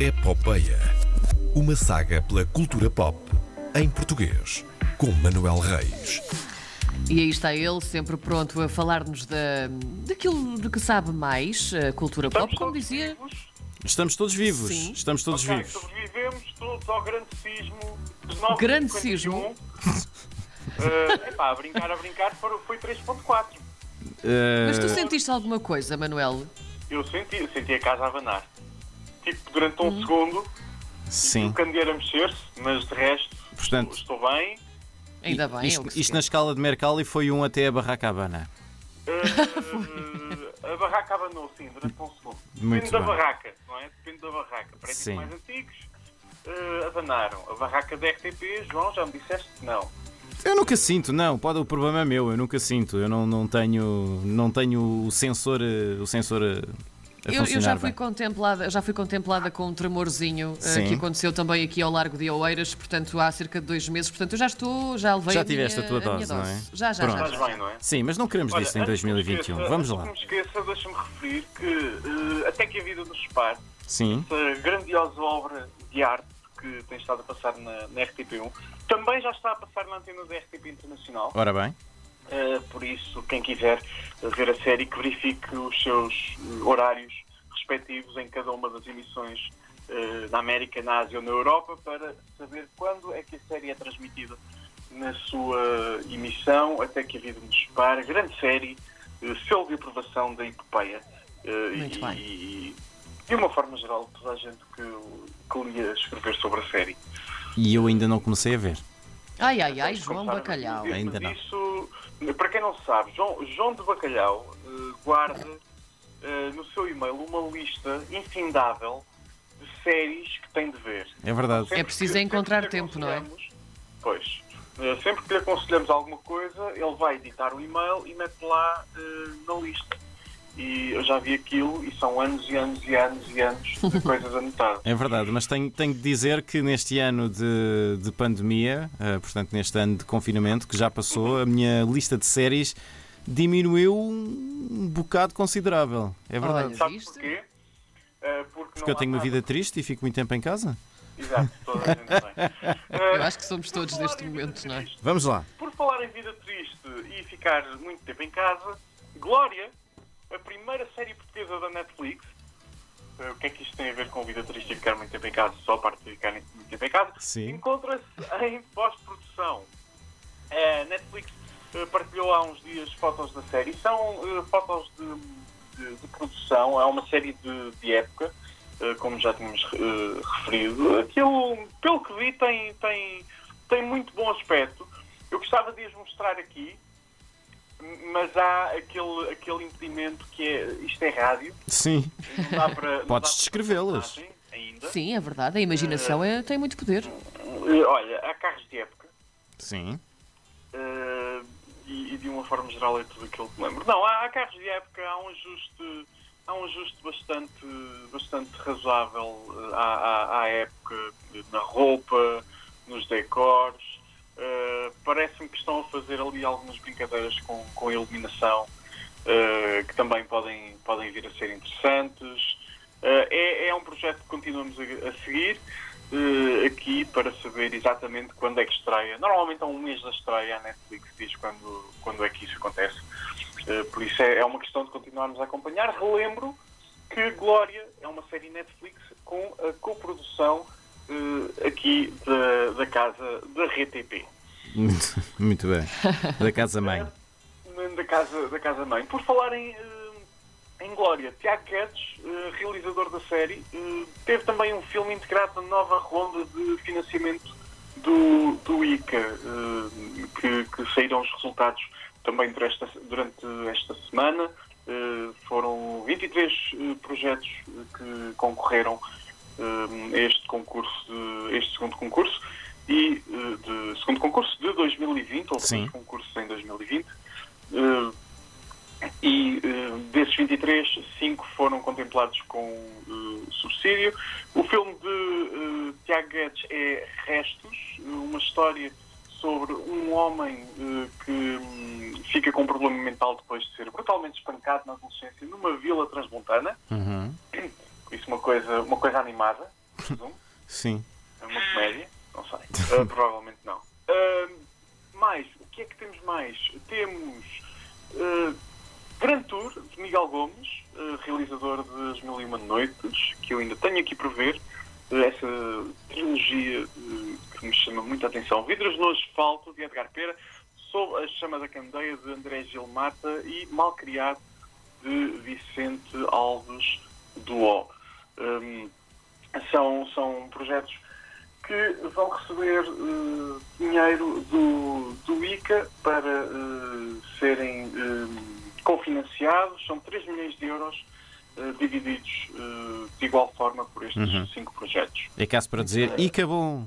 Epopeia. Uma saga pela cultura pop em português, com Manuel Reis. E aí está ele, sempre pronto a falar-nos da, daquilo de que sabe mais, a cultura pop, Estamos como todos dizia. vivos? Estamos todos vivos. Sim. Estamos todos Ok, vivos. sobrevivemos todos ao grande sismo de 9 Grande sismo? Uh, epá, a brincar, a brincar, foi 3.4. Eh, Mas tu sentiste alguma coisa, Manuel? Eu senti, eu senti a casa a abanar. Tipo, durante um segundo, sim. o candeeiro a mexer-se, mas de resto, Portanto, estou bem. Ainda bem, é o isto, que se isto na escala de Mercalli foi um até a Barraca Habana. Uh, a barraca abanou, sim, durante um segundo. Muito Depende da bem. barraca, não é? Depende da barraca. Prédios Sim. mais antigos uh, abanaram. A barraca da RTP, João, já me disseste que não. Eu nunca sinto, não, pode, o problema é meu, eu nunca sinto. Eu não, não tenho não tenho o sensor, eh, o sensor eh, Eu, eu já fui bem. contemplada, já fui contemplada com um tremorzinho Sim. que aconteceu também aqui ao Largo de Oeiras, portanto há cerca de dois meses. Portanto, eu já estou, já levei Já a minha, tiveste a tua minha dose, não é? Já, já, Pronto. já. Estás bem, não é? Sim, mas não queremos Olha, disso em antes que me 2021. esqueça- Vamos lá. que me esqueça, deixa-me referir que uh, até que a vida nos separe, Sim, essa grandiosa obra de arte que tem estado a passar na, na RTP1, também já está a passar na antena da RTP Internacional. ora bem. Uh, por isso, quem quiser ver a série, que verifique os seus uh, horários respectivos em cada uma das emissões uh, na América, na Ásia ou na Europa, para saber quando é que a série é transmitida na sua emissão, até que a vida nos separe. Grande série, uh, selo de aprovação da epopeia. Uh, Muito e, bem. e, de uma forma geral, toda a gente que, que lia escrever sobre a série. E eu ainda não comecei a ver. Ai, ai, ai, Vamos João Bacalhau. Ainda não. Isso, para quem não sabe, João, João de Bacalhau eh, guarda eh, no seu e-mail uma lista infindável de séries que tem de ver. É verdade. Sempre É preciso que- encontrar tempo, não é? Pois. eh, sempre que lhe aconselhamos alguma coisa, ele vai editar o e-mail e mete lá na lista. E eu já vi aquilo e são anos e anos e anos e anos de coisas anotadas. É verdade, mas tenho, tenho de dizer que neste ano de, de pandemia, eh, portanto neste ano de confinamento que já passou, a minha lista de séries diminuiu um bocado considerável. É verdade. Olha, Sabe porquê? Eh, porque Porque eu tenho uma vida triste e fico muito tempo em casa. Exato, toda a gente tem. Eu acho que somos todos neste momento, não é? Vamos lá. Por falar em vida triste e ficar muito tempo em casa, Glória, a primeira série portuguesa da Netflix. eh, O que é que isto tem a ver com vida triste e ficar muito tempo em casa? Só a parte de ficar muito tempo em casa. Encontra-se em pós-produção. A Netflix eh, partilhou há uns dias fotos da série. São eh, fotos de, de- de produção. É uma série de, de época, eh, como já tínhamos eh, referido. Aquilo, pelo que vi, tem, tem, tem muito bom aspecto. Eu gostava de as mostrar aqui, mas há aquele, aquele impedimento que é isto é rádio. Sim. Não dá para, não Podes descrevê-las. Sim, é verdade. A imaginação é, tem muito poder. Eh, Olha, há carros de época. Sim. eh, e, e de uma forma geral é tudo aquilo que me lembro. Não, há, há carros de época, há um ajuste, há um ajuste bastante, bastante razoável à, à, à época, na roupa, nos decors. Parece-me que estão a fazer ali algumas brincadeiras com, com a iluminação eh, que também podem, podem vir a ser interessantes. Eh, é, é um projeto que continuamos a, a seguir eh, aqui para saber exatamente quando é que estreia. Normalmente há um mês da estreia a Netflix diz quando, quando é que isso acontece. Por isso é, é uma questão de continuarmos a acompanhar. Relembro que Glória é uma série Netflix com a coprodução eh, aqui da, da casa da RTP. Muito, muito bem. Da casa mãe. Da casa, da casa mãe. Por falar em, eh, em Glória, Tiago Guedes, eh, realizador da série, eh, teve também um filme integrado na nova ronda de financiamento do, do ICA, que, que saíram os resultados também durante esta, durante esta semana. Foram 23 eh, projetos que concorreram a este concurso, este segundo concurso e de segundo concurso 2020, houve Sim. concursos em 2020. eh, e eh, desses 23, 5 foram contemplados com eh, subsídio. O filme de Tiago Guedes é Restos, uma história sobre um homem que hum, fica com um problema mental depois de ser brutalmente espancado na adolescência numa vila transmontana. Uhum. Isso uma coisa, uma coisa animada. presumo. Sim. É uma comédia? Não sei. Uh, provavelmente não. Mais, o que é que temos mais? Temos uh, Grand Tour, de Miguel Gomes, uh, realizador das Mil e Uma Noites, que eu ainda tenho aqui para ver. Uh, essa trilogia que me chama muita atenção. Vidros no Asfalto, de Edgar Pera, Sob a Chama da Candeia, de André Gilmata e Malcriado, de Vicente Alves Duó. Um, são, são projetos que vão receber uh, dinheiro do, do ICA para uh, serem uh, cofinanciados. São 3 milhões de euros divididos de igual forma por estes uhum. cinco projetos. É caso para dizer ICA bom.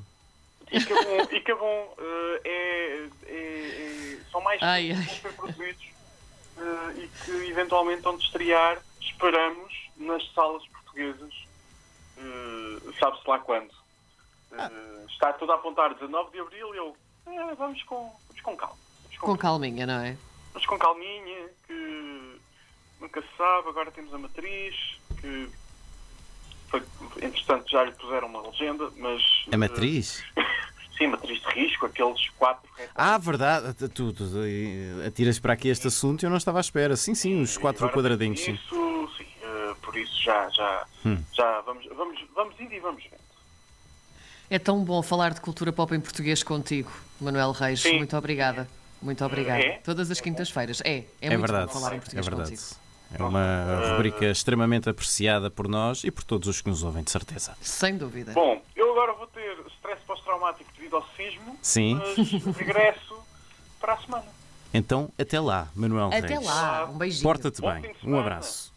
ICA bom, ICA bom é, é, é, são mais ai, que vão ser produzidos e que eventualmente vão estrear, esperamos, nas salas portuguesas, sabe-se lá quando. Ah. está tudo a apontar 19 de Abril e eu, eh, vamos, com, vamos com calma. Vamos com, com calminha, não é? Vamos com calminha, que nunca se sabe, agora temos a matriz, que foi, entretanto já lhe puseram uma legenda, mas... A matriz? Uh, sim, matriz de risco, aqueles quatro Ah, verdade, tu, tu, atiras para aqui este assunto e eu não estava à espera. Sim, sim, os quatro quadradinhos, sim. Isso, sim, uh, por isso já, já, hum. já vamos, vamos, vamos indo e vamos vendo. É tão bom falar de cultura pop em português contigo, Manuel Reis. Sim. Muito obrigada. Muito obrigada. É? Todas as quintas-feiras. É, é, é muito verdade, bom falar em português é verdade. contigo. É uma rubrica extremamente apreciada por nós e por todos os que nos ouvem, de certeza. Sem dúvida. Bom, eu agora vou ter stress pós-traumático devido ao sismo. Sim. Mas regresso para a semana. Então, até lá, Manuel Até Reis. lá, um beijinho. Porta-te bem. Um abraço.